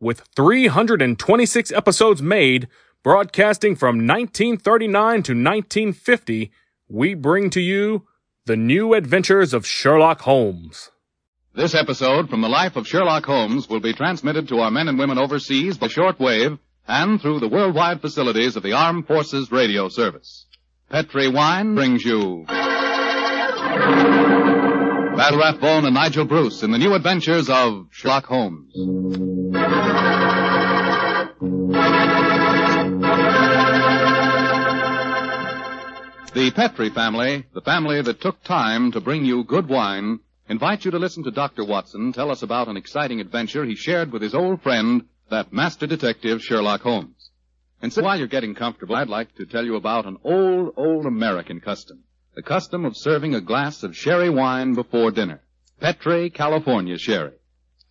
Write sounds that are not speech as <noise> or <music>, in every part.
with 326 episodes made, broadcasting from 1939 to 1950, we bring to you the new adventures of Sherlock Holmes. This episode from the life of Sherlock Holmes will be transmitted to our men and women overseas by shortwave and through the worldwide facilities of the Armed Forces Radio Service. Petri Wine brings you Basil Rathbone and Nigel Bruce in the new adventures of Sherlock Holmes. The Petri family, the family that took time to bring you good wine, invite you to listen to Dr. Watson tell us about an exciting adventure he shared with his old friend, that master detective Sherlock Holmes. And so while you're getting comfortable, I'd like to tell you about an old, old American custom. The custom of serving a glass of sherry wine before dinner. Petri California Sherry.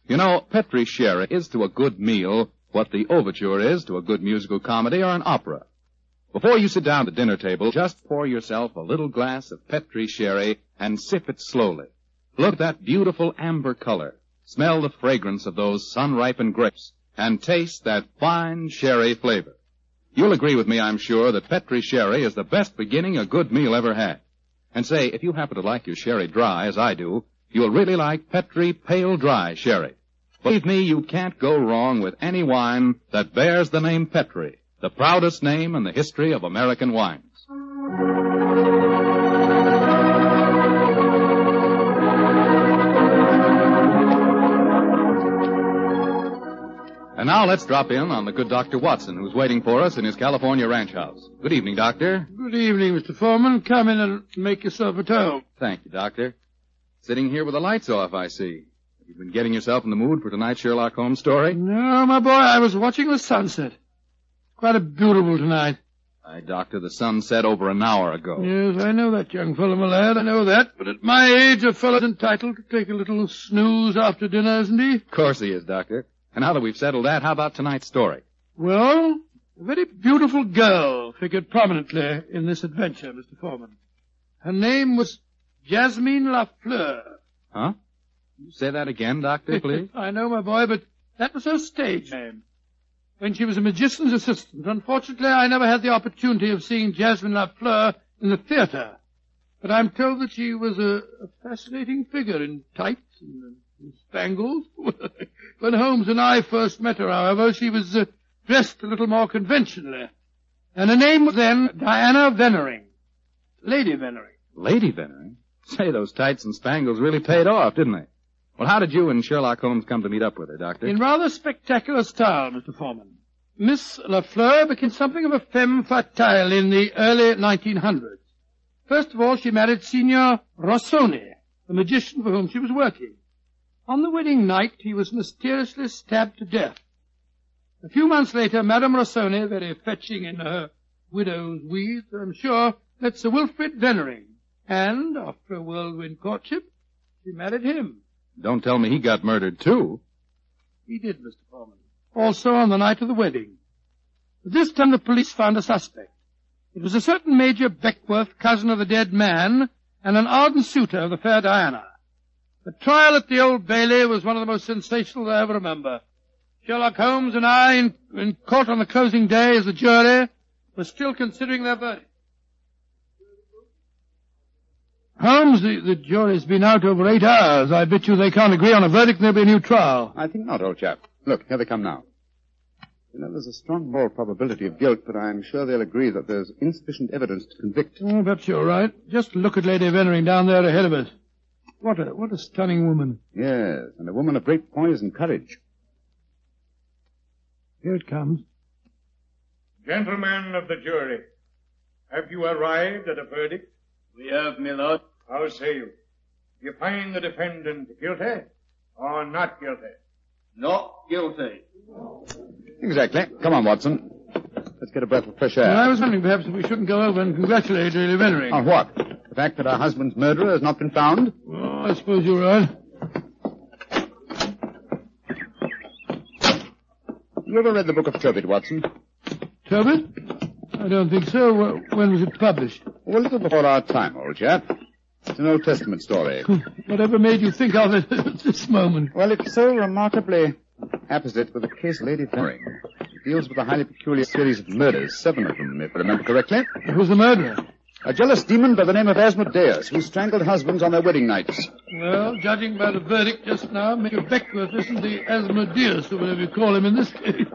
You know, Petri Sherry is to a good meal what the overture is to a good musical comedy or an opera. Before you sit down the dinner table, just pour yourself a little glass of Petri Sherry and sip it slowly. Look at that beautiful amber color. Smell the fragrance of those sun-ripened grapes and taste that fine sherry flavor. You'll agree with me, I'm sure, that Petri Sherry is the best beginning a good meal ever had. And say, if you happen to like your sherry dry, as I do, you'll really like Petri Pale Dry Sherry. Believe me, you can't go wrong with any wine that bears the name Petri, the proudest name in the history of American wines. And now let's drop in on the good Dr. Watson, who's waiting for us in his California ranch house. Good evening, Doctor. Good evening, Mr. Foreman. Come in and make yourself at home. Thank you, Doctor. Sitting here with the lights off, I see. You've you been getting yourself in the mood for tonight's Sherlock Holmes story? No, my boy, I was watching the sunset. Quite a beautiful tonight. Aye, Doctor, the sun set over an hour ago. Yes, I know that, young fellow, my lad. I know that. But at my age, a fellow's entitled to take a little snooze after dinner, isn't he? Of course he is, Doctor. And now that we've settled that, how about tonight's story? Well, a very beautiful girl figured prominently in this adventure, Mr. Foreman. Her name was Jasmine Lafleur. Huh? You say that again, Doctor, <laughs> please? I know, my boy, but that was her stage name. When she was a magician's assistant, unfortunately, I never had the opportunity of seeing Jasmine Lafleur in the theater. But I'm told that she was a, a fascinating figure in tights and, and spangles. <laughs> when Holmes and I first met her, however, she was uh, dressed a little more conventionally. And her name was then Diana Vennering. Lady Vennering. Lady Vennering? Say, those tights and spangles really paid off, didn't they? Well, how did you and Sherlock Holmes come to meet up with her, Doctor? In rather spectacular style, Mr. Foreman. Miss Lafleur became something of a femme fatale in the early 1900s. First of all, she married Signor Rossoni, the magician for whom she was working. On the wedding night, he was mysteriously stabbed to death. A few months later, Madame Rossoni, very fetching in her widow's weeds, I'm sure, met Sir Wilfrid Vennering. And, after a whirlwind courtship, she married him. Don't tell me he got murdered, too. He did, Mr. Foreman. Also on the night of the wedding. But this time the police found a suspect. It was a certain Major Beckworth, cousin of the dead man, and an ardent suitor of the fair Diana. The trial at the Old Bailey was one of the most sensational I ever remember. Sherlock Holmes and I, in, in court on the closing day as the jury, were still considering their verdict. Holmes, the, the jury's been out over eight hours. I bet you they can't agree on a verdict and there'll be a new trial. I think not, old chap. Look, here they come now. You know, there's a strong moral probability of guilt, but I'm sure they'll agree that there's insufficient evidence to convict. Oh, perhaps you're right. Just look at Lady Vennering down there ahead of us. What a, what a stunning woman. Yes, and a woman of great poise and courage. Here it comes. Gentlemen of the jury, have you arrived at a verdict? We have, my lord. How say you? You find the defendant guilty or not guilty? Not guilty. Exactly. Come on, Watson. Let's Let's get a breath of fresh air. Well, I was wondering perhaps if we shouldn't go over and congratulate Lady Veneering. On what? The fact that her husband's murderer has not been found? Oh, I suppose you're right. You ever read the book of Tobit, Watson? Tobit? I don't think so. When was it published? Oh, a little before our time, old chap. It's an Old Testament story. <laughs> Whatever made you think of it <laughs> at this moment? Well, it's so remarkably apposite with the case Lady Veneering. It deals with a highly peculiar series of murders, seven of them, if I remember correctly. Who's the murderer? A jealous demon by the name of Asmodeus, who strangled husbands on their wedding nights. Well, judging by the verdict just now, Major Beckworth isn't the Asmodeus, or whatever you call him in this case.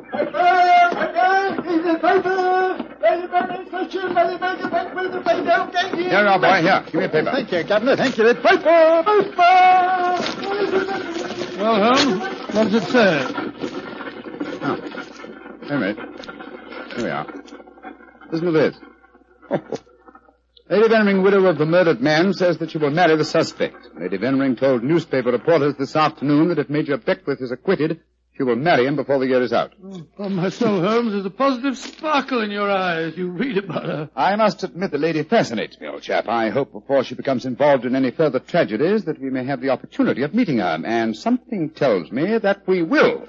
Here you are, boy. Here, give me a paper. Thank you, Governor. Thank you. Paper! Paper! Well, Holmes, what does it say? Oh. Wait a minute. Here we are. Listen to this. <laughs> Lady Veneering, widow of the murdered man, says that she will marry the suspect. Lady Veneering told newspaper reporters this afternoon that if Major Beckworth is acquitted, she will marry him before the year is out. On my soul, Holmes, there's a positive sparkle in your eyes. you read about her. I must admit the lady fascinates me, old chap. I hope before she becomes involved in any further tragedies that we may have the opportunity of meeting her, and something tells me that we will.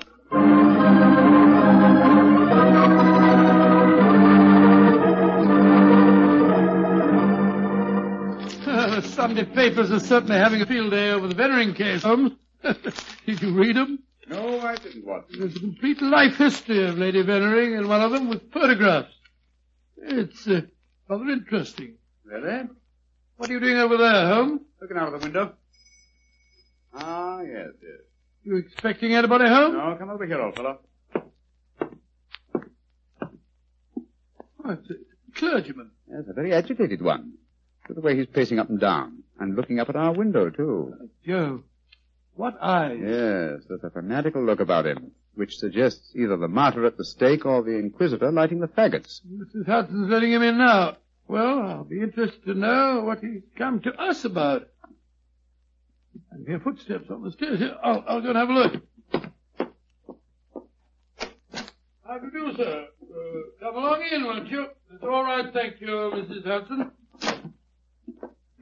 the Sunday papers are certainly having a field day over the Veneering case, Holmes. <laughs> Did you read them? No, I didn't want to. There's a complete life history of Lady Veneering, and one of them with photographs. It's uh, rather interesting. Really? What are you doing over there, Holmes? Looking out of the window. Ah, yes, yes. You expecting anybody home? No, come over here, old fellow. Oh, it's a clergyman. Yes, a very agitated one. Look at the way he's pacing up and down, and looking up at our window, too. Joe, what eyes? Yes, there's a fanatical look about him, which suggests either the martyr at the stake or the inquisitor lighting the faggots. Mrs. Hudson's letting him in now. Well, I'll be interested to know what he's come to us about. I hear footsteps on the stairs. Here, I'll, I'll go and have a look. How do you do, sir? Uh, come along in, won't you? It's all right, thank you, Mrs. Hudson.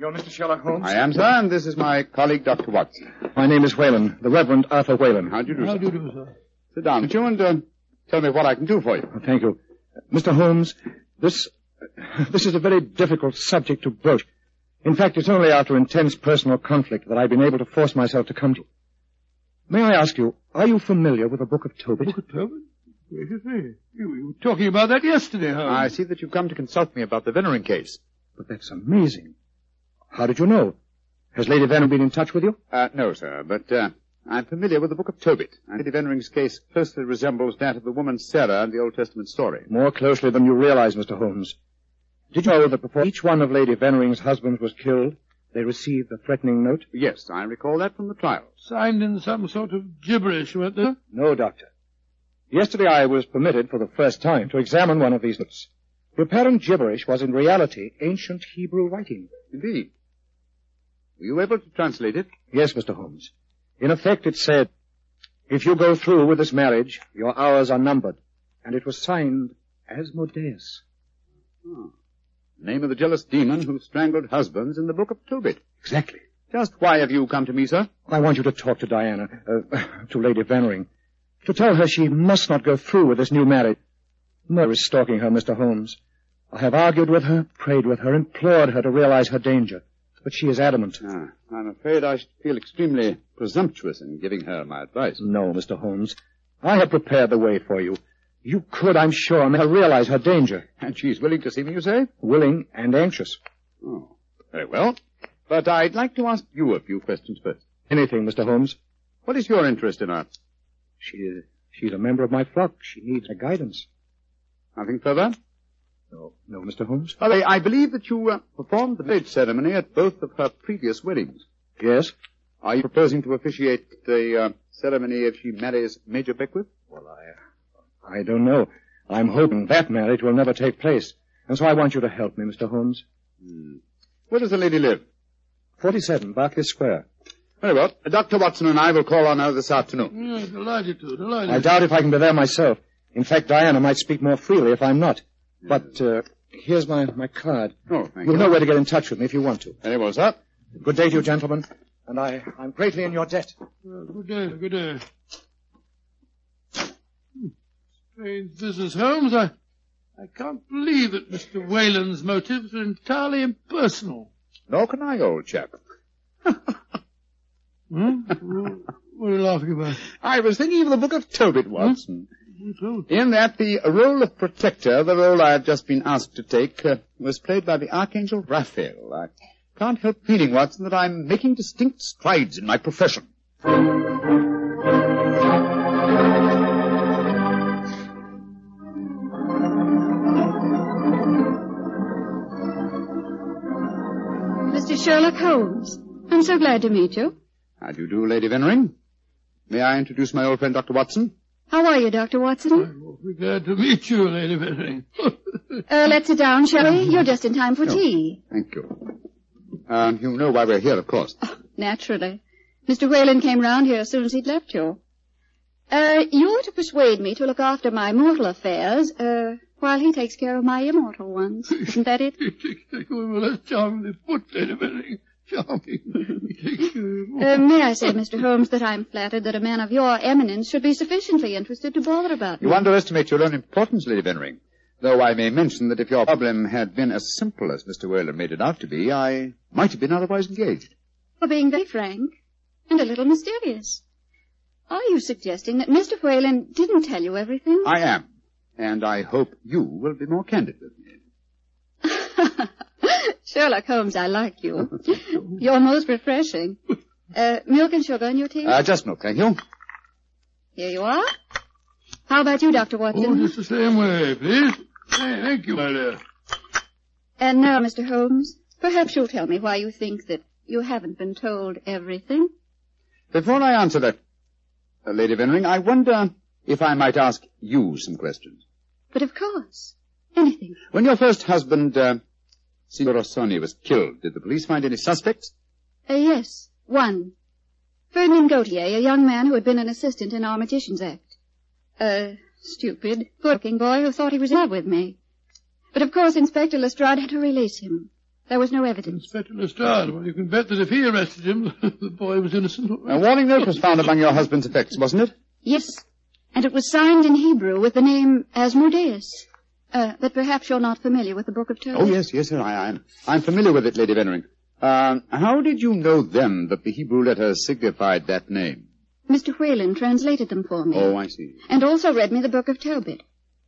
You're Mr. Sherlock Holmes? I am, sir, and this is my colleague, Dr. Watson. My name is Whalen, the Reverend Arthur Whalen. How do you do, How sir? do you do, sir? Sit down, would you, and uh, tell me what I can do for you. Oh, Thank you. Mr. Holmes, this, this is a very difficult subject to broach. In fact, it's only after intense personal conflict that I've been able to force myself to come to you. May I ask you, are you familiar with the Book of Tobit? Book of Tobit? Gracious me. You, you were talking about that yesterday, Holmes. I see that you've come to consult me about the Veneering case. But that's amazing. How did you know? Has Lady Venom been in touch with you? Uh, no, sir, but uh, I'm familiar with the Book of Tobit. And Lady Venering's case closely resembles that of the woman Sarah in the Old Testament story. More closely than you realize, Mr. Holmes. Did you know that before each one of Lady Venering's husbands was killed, they received a threatening note? Yes, I recall that from the trial. Signed in some sort of gibberish, weren't they? No, Doctor. Yesterday I was permitted for the first time to examine one of these notes. The apparent gibberish was in reality ancient Hebrew writing. Indeed. Were you able to translate it? Yes, Mr. Holmes. In effect, it said, if you go through with this marriage, your hours are numbered. And it was signed Asmodeus. The name of the jealous demon who strangled husbands in the Book of Tobit. Exactly. Just why have you come to me, sir? I want you to talk to Diana, uh, to Lady Veneering, to tell her she must not go through with this new marriage. Murder is stalking her, Mr. Holmes. I have argued with her, prayed with her, implored her to realize her danger. But she is adamant. Ah, I'm afraid I should feel extremely presumptuous in giving her my advice. No, Mr. Holmes. I have prepared the way for you. You could, I'm sure, make her realize her danger. And she's willing to see me, you say? Willing and anxious. Oh, very well. But I'd like to ask you a few questions first. Anything, Mr. Holmes. What is your interest in her? She, she's a member of my flock. She needs my guidance. Nothing further? No, no, Mr. Holmes. Well, I, I believe that you uh, performed the marriage ceremony at both of her previous weddings. Yes? Are you proposing to officiate the uh, ceremony if she marries Major Beckworth? Well, I, I don't know. I'm hoping that marriage will never take place. And so I want you to help me, Mr. Holmes. Where does the lady live? 47, Berkeley Square. Very well. Dr. Watson and I will call on her this afternoon. Yeah, delighted to, delighted. I doubt if I can be there myself. In fact, Diana might speak more freely if I'm not. But uh, here's my, my card. Oh, thank You'll you. know where to get in touch with me if you want to. Very well, sir. Good day to you, gentlemen. And I, I'm greatly in your debt. Well, good day, good day. Hmm. Strange business, Holmes. I, I can't believe that Mr. Whalen's motives are entirely impersonal. Nor can I, old chap. <laughs> Hmm? what are you laughing about? I was thinking of the book of Tobit, Watson. Who told In that, the role of protector, the role I have just been asked to take, uh, was played by the Archangel Raphael. I can't help feeling, Watson, that I'm making distinct strides in my profession. Mr. Sherlock Holmes. I'm so glad to meet you. How do you do, Lady Vennering? May I introduce my old friend, Dr. Watson? How are you, Dr. Watson? I'm awfully glad to meet you, Lady Vennering. Uh, let's sit down, shall we? You're just in time for tea. Thank you. Um, you know why we're here, of course. Naturally. Mr. Whalen came round here as soon as he'd left you. Uh, you're to persuade me to look after my mortal affairs, uh, while he takes care of my immortal ones. Isn't that it? <laughs> he takes care well, that's charmingly put, Lady Vennering. Charming. He takes care of Uh, may I say, Mr. Holmes, that I'm flattered that a man of your eminence should be sufficiently interested to bother about me. You underestimate your own importance, Lady Vennering. Though I may mention that if your problem had been as simple as Mr. Whalen made it out to be, I might have been otherwise engaged. For being very frank and a little mysterious. Are you suggesting that Mr. Whalen didn't tell you everything? I am. And I hope you will be more candid with me. <laughs> Sherlock Holmes, I like you. You're most refreshing. Uh, milk and sugar in your tea? Uh, just milk, thank you. Here you are. How about you, Dr. Oh, Watson? just the same way, please. Hey, thank you, my dear. And now, Mr. Holmes, perhaps you'll tell me why you think that you haven't been told everything. Before I answer that, uh, Lady Vennering, I wonder if I might ask you some questions. But of course, anything. When your first husband, uh, Signor Rossoni, was killed, did the police find any suspects? Uh, yes, one. Ferdinand Gautier, a young man who had been an assistant in our Magician's Act. A stupid, good-looking boy who thought he was in love with me. But of course Inspector Lestrade had to release him. There was no evidence. Inspector Lestrade. Well, you can bet that if he arrested him, <laughs> the boy was innocent. A warning note was found among your husband's effects, wasn't it? Yes, and it was signed in Hebrew with the name Asmodeus. Uh, but perhaps you're not familiar with the Book of Tobit. Oh, yes, yes, sir, I am. I'm familiar with it, Lady Vennering. Um, how did you know then that the Hebrew letters signified that name? Mr. Whalen translated them for me. Oh, I see. And also read me the Book of Tobit.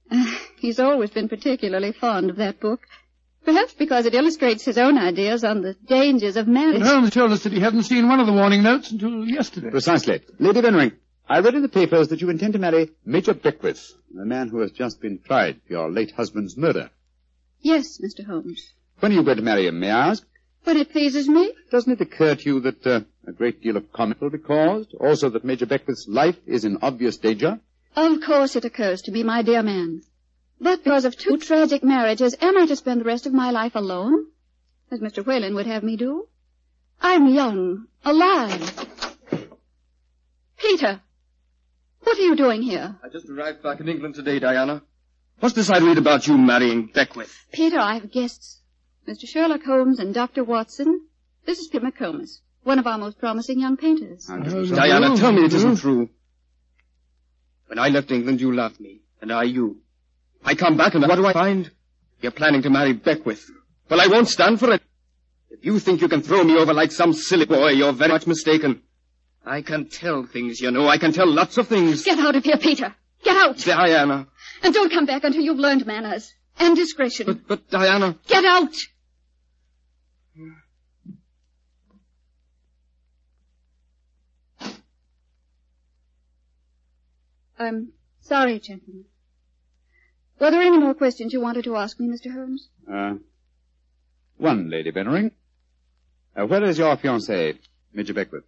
Uh, he's always been particularly fond of that book. Perhaps because it illustrates his own ideas on the dangers of But marriage. Holmes told us that he hadn't seen one of the warning notes until yesterday. Precisely. Lady Vennering, I read in the papers that you intend to marry Major Beckwith, the man who has just been tried for your late husband's murder. Yes, Mr. Holmes. When are you going to marry him, may I ask? When it pleases me. Doesn't it occur to you that uh, a great deal of comment will be caused? Also that Major Beckwith's life is in obvious danger? Of course it occurs to me, my dear man. But because of two tragic marriages, am I to spend the rest of my life alone? As Mr. Whalen would have me do? I'm young, alive. Peter, what are you doing here? I just arrived back in England today, Diana. What's this I read about you marrying Beckwith? Peter, I have guests. Mr. Sherlock Holmes and Dr. Watson. This is Pip McComas, one of our most promising young painters. Diana, tell me it isn't true. When I left England, you loved me, and I you. I come back, and what do I find? You're planning to marry Beckwith. Well, I won't stand for it. If you think you can throw me over like some silly boy, you're very much mistaken. I can tell things, you know. I can tell lots of things. Get out of here, Peter. Get out. Diana. And don't come back until you've learned manners and discretion. But, but, Diana. Get out. I'm sorry, gentlemen. Were there any more questions you wanted to ask me, Mr. Holmes? Uh, one, Lady Vennering. Uh, where is your fiancé, Major Beckwith?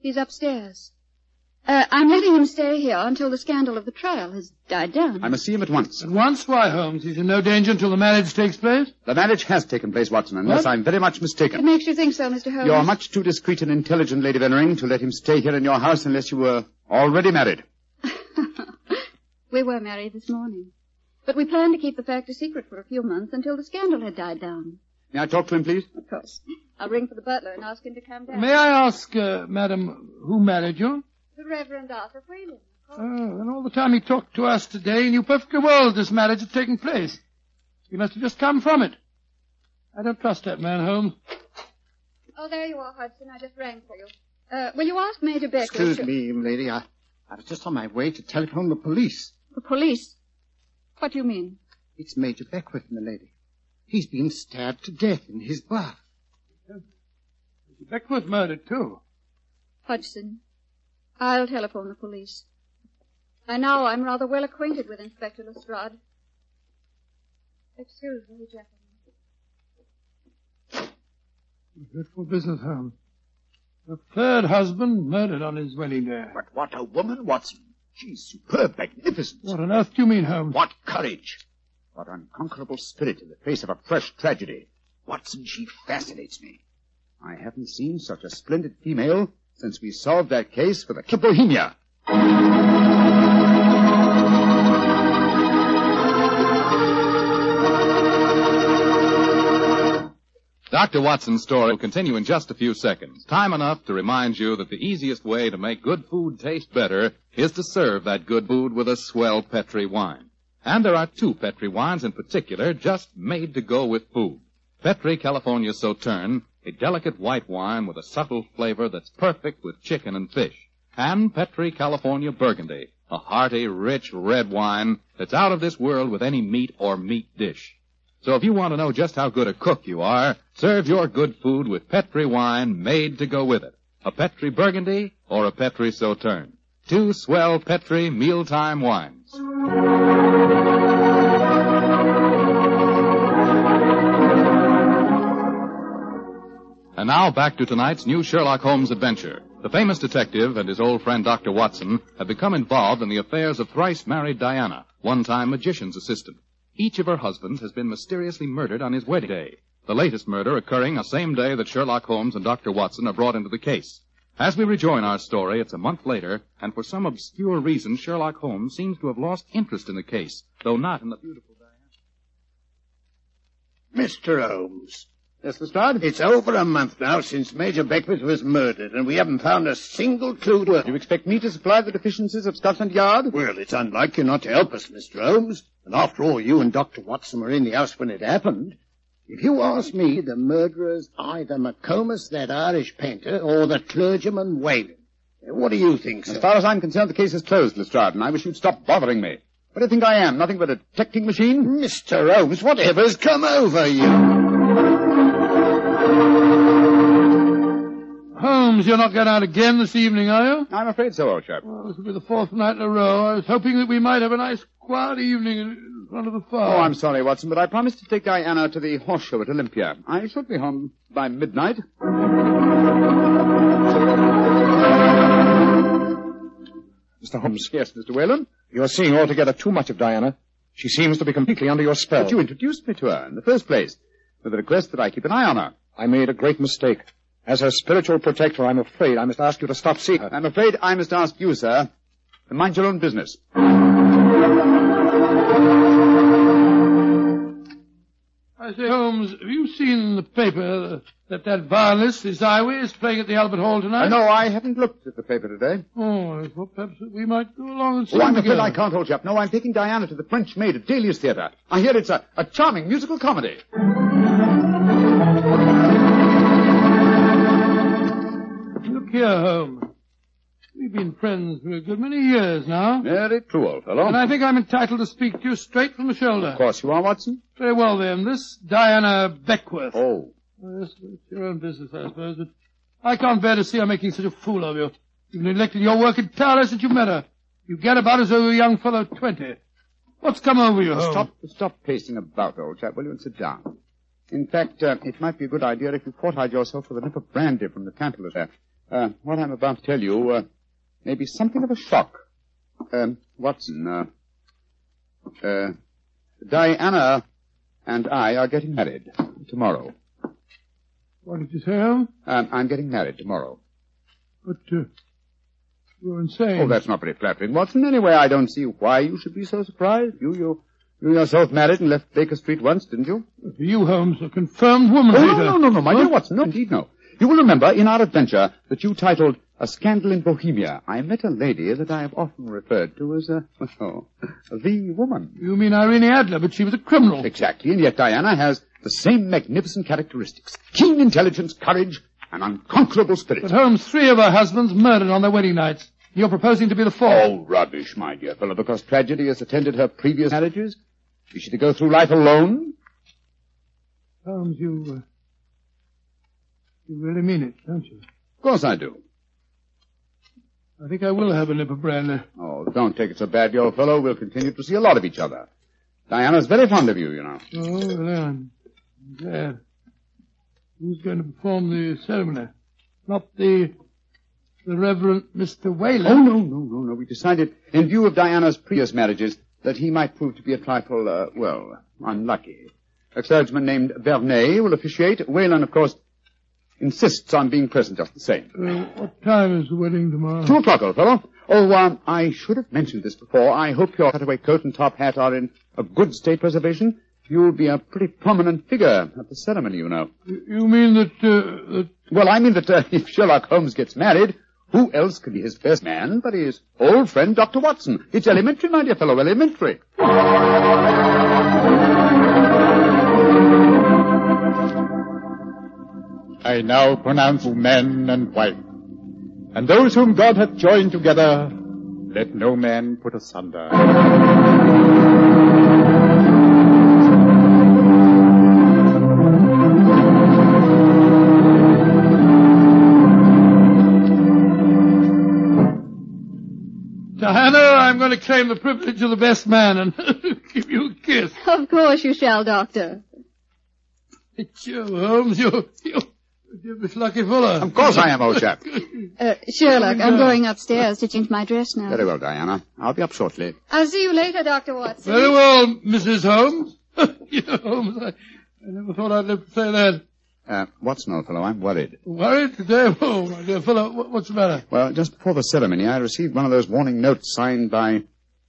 He's upstairs. Uh, I'm letting him stay here until the scandal of the trial has died down. I must see him at once. At once? Why, Holmes? He's in no danger until the marriage takes place? The marriage has taken place, Watson, unless What? I'm very much mistaken. It makes you think so, Mr. Holmes? You're much too discreet and intelligent, Lady Vennering, to let him stay here in your house unless you were already married. <laughs> we were married this morning. But we planned to keep the fact a secret for a few months until the scandal had died down. May I talk to him, please? Of course. I'll ring for the butler and ask him to come down. May I ask, uh, madam, who married you? The Reverend Arthur Whalen. Oh, and all the time he talked to us today, he knew perfectly well this marriage had taken place. He must have just come from it. I don't trust that man, Holmes. Oh, there you are, Hudson. I just rang for you. Uh, will you ask Major Beckwith? Excuse to- me, lady. I, I was just on my way to telephone the police. The police? What do you mean? It's Major Beckwith, my lady. He's been stabbed to death in his bath. Beckwith murdered, too. Hudson, I'll telephone the police. By now I'm rather well acquainted with Inspector Lestrade. Excuse me, gentlemen. Dreadful business, Holmes. The third husband murdered on his wedding day. But what a woman, Watson. She's superb, magnificent. What on earth do you mean, Holmes? What courage. What unconquerable spirit in the face of a fresh tragedy. Watson, she fascinates me. I haven't seen such a splendid female since we solved that case for the Kid Bohemia. Dr. Watson's story will continue in just a few seconds. Time enough to remind you that the easiest way to make good food taste better is to serve that good food with a swell Petri wine. And there are two Petri wines in particular just made to go with food. Petri California Sauterne, a delicate white wine with a subtle flavor that's perfect with chicken and fish. And Petri California Burgundy, a hearty, rich red wine that's out of this world with any meat or meat dish. So if you want to know just how good a cook you are, serve your good food with Petri wine made to go with it. A Petri Burgundy or a Petri Sauterne. Two swell Petri mealtime wines. And now back to tonight's new Sherlock Holmes adventure. The famous detective and his old friend Dr. Watson have become involved in the affairs of thrice married Diana, one time magician's assistant. Each of her husbands has been mysteriously murdered on his wedding day, the latest murder occurring the same day that Sherlock Holmes and Dr. Watson are brought into the case. As we rejoin our story, it's a month later, and for some obscure reason, Sherlock Holmes seems to have lost interest in the case, though not in the beautiful Diana. Mr. Holmes, Yes, Lestrade? it's over a month now since Major Beckwith was murdered, and we haven't found a single clue to it. Do you expect me to supply the deficiencies of Scotland Yard? Well, it's unlike you not to help us, Mr. Holmes. And after all, you and Dr. Watson were in the house when it happened. If you ask me, the murderer's either McComas, that Irish painter, or the clergyman Whalen. What do you think, sir? As far as I'm concerned, the case is closed, Lestrade, and I wish you'd stop bothering me. What do you think I am? Nothing but a detecting machine? Mr. Holmes, whatever's come over you? Holmes, you're not going out again this evening, are you? I'm afraid so, old chap. Well, this will be the fourth night in a row. I was hoping that we might have a nice quiet evening in front of the fire. Oh, I'm sorry, Watson, but I promised to take Diana to the horse show at Olympia. I should be home by midnight. Mr. Holmes, Yes, Mr. Whalen? you're seeing altogether too much of Diana. She seems to be completely under your spell. But you introduced me to her in the first place, with the request that I keep an eye on her. I made a great mistake. As her spiritual protector, I'm afraid I must ask you to stop seeing her. I'm afraid I must ask you, sir, to mind your own business. I say, Holmes, have you seen in the paper that that violinist, Ysaÿe, is playing at the Albert Hall tonight? Uh, no, I haven't looked at the paper today. Oh, I thought perhaps we might go along and see Oh, I'm afraid. I can't, hold you up. No, I'm taking Diana to the French Maid at Daly's Theatre. I hear it's a, a charming musical comedy. Look here, Holmes. We've been friends for a good many years now. Very true, old fellow. And I think I'm entitled to speak to you straight from the shoulder. Of course you are, Watson. Very well, then. This Diana Beckworth. Oh. Yes, it's your own business, I suppose, but I can't bear to see her making such a fool of you. You've neglected your work entirely since you met her. You get about as though you were a young fellow of twenty. What's come over you, Holmes? Stop, stop pacing about, old chap, will you, and sit down. In fact, uh, it might be a good idea if you fortified yourself with a nip of brandy from the Tantalus there. Uh, what I'm about to tell you, uh, may be something of a shock. Um, Watson, uh, uh, Diana and I are getting married tomorrow. What did you say, Holmes? Um, I'm getting married tomorrow. But, uh, you're insane. Oh, that's not very flattering, Watson. Anyway, I don't see why you should be so surprised. You, you, You yourself married and left Baker Street once, didn't you? You, Holmes, a confirmed woman Oh, no, no, no, no, my dear Watson. No, indeed, no. You will remember in our adventure that you titled A Scandal in Bohemia, I met a lady that I have often referred to as a, <laughs> oh, the woman. You mean Irene Adler, but she was a criminal. Exactly, and yet Diana has the same magnificent characteristics. Keen intelligence, courage, and unconquerable spirit. But Holmes, three of her husbands murdered on their wedding nights. You're proposing to be the fourth. Oh, rubbish, my dear fellow, because tragedy has attended her previous marriages. Is she to go through life alone? Holmes, you, uh, you really mean it, don't you? Of course I do. I think I will have a nip of brandy. Oh, don't take it so badly, old fellow. We'll continue to see a lot of each other. Diana's very fond of you, you know. Oh, well, I'm glad. Who's going to perform the ceremony? Not the, the Reverend Mr. Whalen. Oh, no, no, no, no. We decided, in view of Diana's previous marriages, that he might prove to be a trifle, uh, well, unlucky. A clergyman named Vernet will officiate. Whalen, of course, insists on being present just the same. Uh, what time is the wedding tomorrow? Two o'clock, old fellow. Oh, um, I should have mentioned this before. I hope your cutaway coat and top hat are in a good state preservation. You'll be a pretty prominent figure at the ceremony, you know. You you mean that, uh, that... Well, I mean that uh, <laughs> if Sherlock Holmes gets married, who else could be his best man but his old friend, Dr. Watson? It's elementary, my dear fellow, elementary. I now pronounce you man and wife. And those whom God hath joined together, let no man put asunder. Diana, I'm going to claim the privilege of the best man and <laughs> give you a kiss. Of course you shall, Doctor. It's you, Holmes. You, you, you're Miss Lucky Fuller. Of course I am, old chap. <laughs> Uh, Sherlock, I'm going upstairs to change my dress now. Very well, Diana. I'll be up shortly. I'll see you later, Dr. Watson. Very well, Mrs. Holmes. <laughs> you know, Holmes, I, I never thought I'd live to say that. Uh, Watson, old fellow, I'm worried. Worried today? <laughs> Oh, my dear fellow, what, what's the matter? Well, just before the ceremony, I received one of those warning notes signed by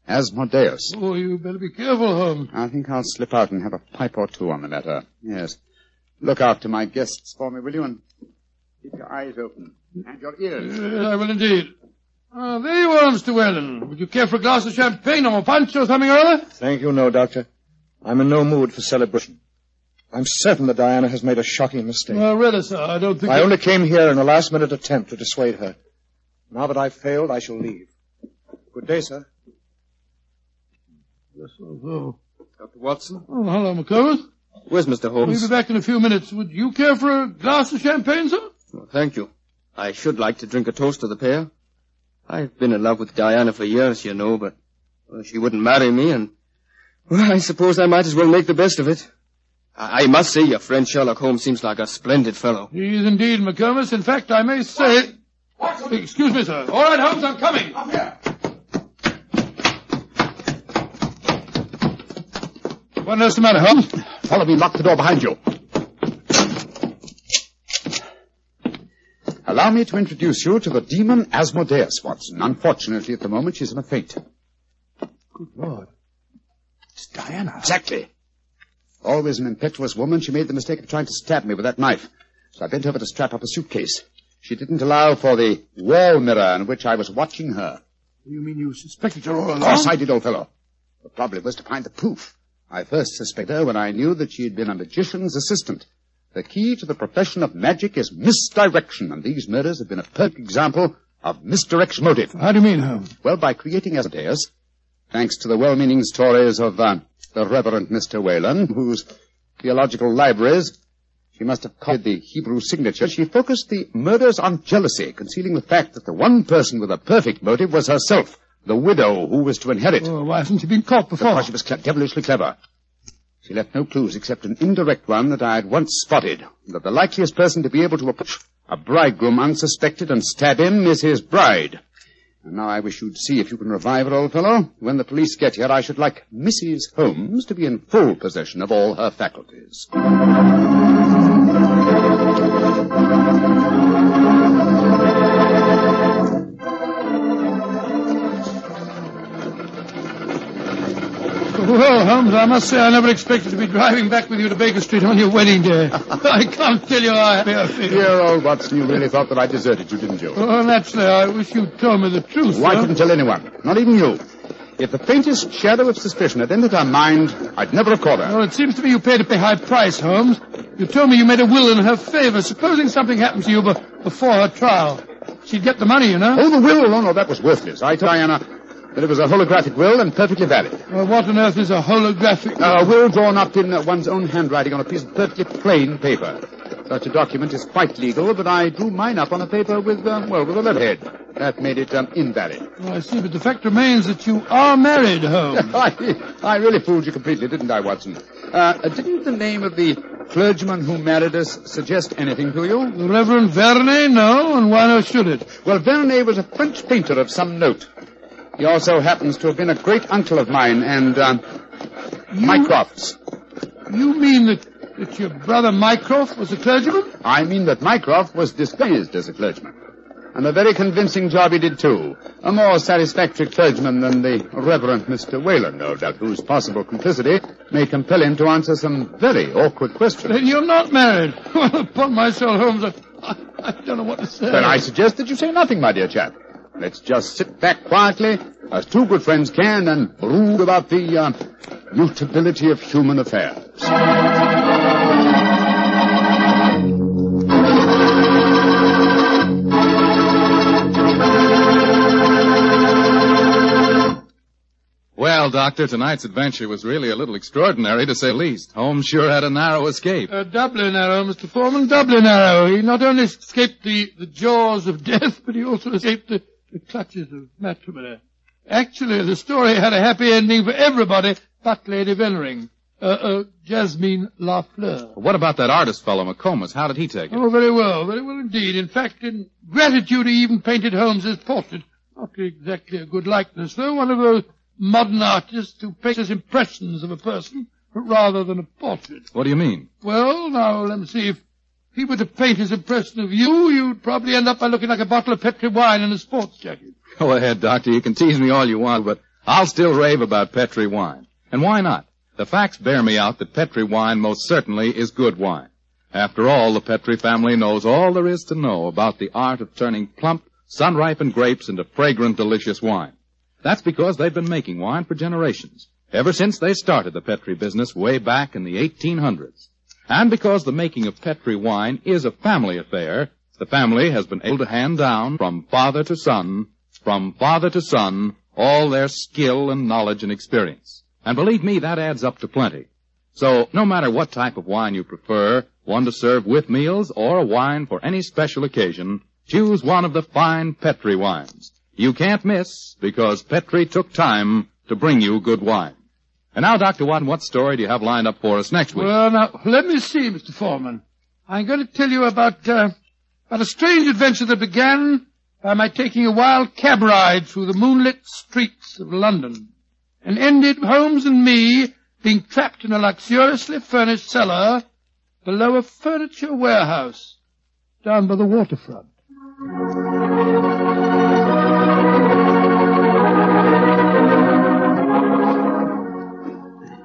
Asmodeus. Oh, you better be careful, Holmes. I think I'll slip out and have a pipe or two on the matter. Yes. Look after my guests for me, will you? And keep your eyes open. And your ears. Yes, I will indeed. Ah, there you are, Mr. Whalen. Would you care for a glass of champagne or a punch or something or other? Thank you, no, Doctor. I'm in no mood for celebration. I'm certain that Diana has made a shocking mistake. Well, really, sir, I don't think... I only came here in a last-minute attempt to dissuade her. Now that I've failed, I shall leave. Good day, sir. Yes, sir. Dr. Watson? oh, hello, McComas. Where's Mr. Holmes? We'll be back in a few minutes. Would you care for a glass of champagne, sir? Well, thank you. I should like to drink a toast to the pair. I've been in love with Diana for years, you know, but well, she wouldn't marry me, and well, I suppose I might as well make the best of it. I, I must say, your friend Sherlock Holmes seems like a splendid fellow. He is indeed, McComas. In fact, I may say... Excuse me, sir. All right, Holmes, I'm coming. What earth's the matter, Holmes? Follow me, lock the door behind you. Allow me to introduce you to the demon Asmodeus, Watson. Unfortunately, at the moment, she's in a faint. Good Lord. It's Diana. Exactly. Always an impetuous woman, she made the mistake of trying to stab me with that knife. So I bent over to strap up a suitcase. She didn't allow for the wall mirror in which I was watching her. You mean you suspected her all along? Of course I did, old fellow. The problem was to find the proof. I first suspected her when I knew that she had been a magician's assistant. The key to the profession of magic is misdirection, and these murders have been a perfect example of misdirection motive. How do you mean, Holmes? Well, by creating Asmodeus, thanks to the well-meaning stories of uh, the Reverend Mr. Whalen, whose theological libraries she must have copied the Hebrew signature, she focused the murders on jealousy, concealing the fact that the one person with a perfect motive was herself, the widow who was to inherit. Oh, why hasn't she been caught before? Because she was devilishly clever. She left no clues except an indirect one that I had once spotted, that the likeliest person to be able to approach a bridegroom unsuspected and stab him is his bride. And now I wish you'd see if you can revive her, old fellow. When the police get here, I should like Mrs. Holmes to be in full possession of all her faculties. Well, Holmes, I must say I never expected to be driving back with you to Baker Street on your wedding day. <laughs> I can't tell you how happy I feel. Dear old Watson, you really thought that I deserted you, didn't you? Oh, well, naturally, I wish you'd told me the truth. Oh, I couldn't tell anyone, not even you. If the faintest shadow of suspicion had entered her mind, I'd never have caught her. Well, it seems to me you paid a pretty high price, Holmes. You told me you made a will in her favor. Supposing something happened to you be- before her trial, she'd get the money, you know. Oh, the will? Oh, no, that was worthless. I told Diana that it was a holographic will and perfectly valid. Well, what on earth is a holographic? A will drawn up in uh, one's own handwriting on a piece of perfectly plain paper. Such a document is quite legal, but I drew mine up on a paper with, uh, well, with a letterhead. That made it um, invalid. Well, I see, but the fact remains that you are married, Holmes. <laughs> I, I really fooled you completely, didn't I, Watson? Uh, didn't the name of the clergyman who married us suggest anything to you? The Reverend Vernet, no, and why not should it? Well, Vernet was a French painter of some note. He also happens to have been a great uncle of mine and, um, Mycroft's. You mean that, that your brother Mycroft was a clergyman? I mean that Mycroft was disguised as a clergyman. And a very convincing job he did, too. A more satisfactory clergyman than the Reverend Mr. Whalen, no doubt, whose possible complicity may compel him to answer some very awkward questions. Then you're not married. <laughs> Well, upon my soul, Holmes, I, I, I don't know what to say. Then I suggest that you say nothing, my dear chap. Let's just sit back quietly, as two good friends can, and brood about the uh, mutability of human affairs. Well, Doctor, tonight's adventure was really a little extraordinary, to say the least. Holmes sure had a narrow escape. Uh, doubly narrow, Mr. Foreman, doubly narrow. He not only escaped the, the jaws of <laughs> death, but he also escaped the, the clutches of matrimony. Actually, the story had a happy ending for everybody but Lady Vennering. Uh, uh, Jasmine Lafleur. What about that artist fellow, McComas? How did he take it? Oh, very well, very well indeed. In fact, in gratitude, he even painted Holmes's portrait. Not exactly a good likeness, though. One of those modern artists who paints impressions of a person rather than a portrait. What do you mean? Well, now, let me see. If he were to paint his impression of you, you'd probably end up by looking like a bottle of Petri wine in a sports jacket. Go ahead, Doctor. You can tease me all you want, but I'll still rave about Petri wine. And why not? The facts bear me out that Petri wine most certainly is good wine. After all, the Petri family knows all there is to know about the art of turning plump, sun-ripened grapes into fragrant, delicious wine. That's because they've been making wine for generations, ever since they started the Petri business way back in the 1800s. And because the making of Petri wine is a family affair, the family has been able to hand down from father to son, from father to son, all their skill and knowledge and experience. And believe me, that adds up to plenty. So, no matter what type of wine you prefer, one to serve with meals or a wine for any special occasion, choose one of the fine Petri wines. You can't miss because Petri took time to bring you good wine. And now, Dr. Watson, what story do you have lined up for us next week? Well, now, let me see, Mr. Foreman. I'm going to tell you about, uh, about a strange adventure that began by my taking a wild cab ride through the moonlit streets of London and ended Holmes and me being trapped in a luxuriously furnished cellar below a furniture warehouse down by the waterfront.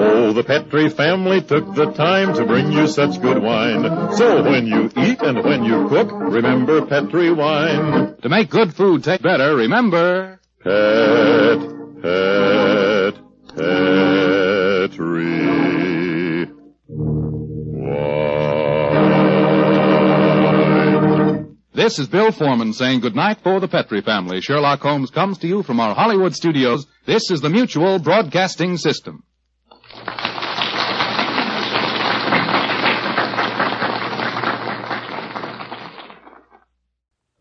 Oh, the Petri family took the time to bring you such good wine. So when you eat and when you cook, remember Petri wine. To make good food taste better, remember Pet, pet, Petri. This is Bill Foreman saying goodnight for the Petri family. Sherlock Holmes comes to you from our Hollywood studios. This is the Mutual Broadcasting System.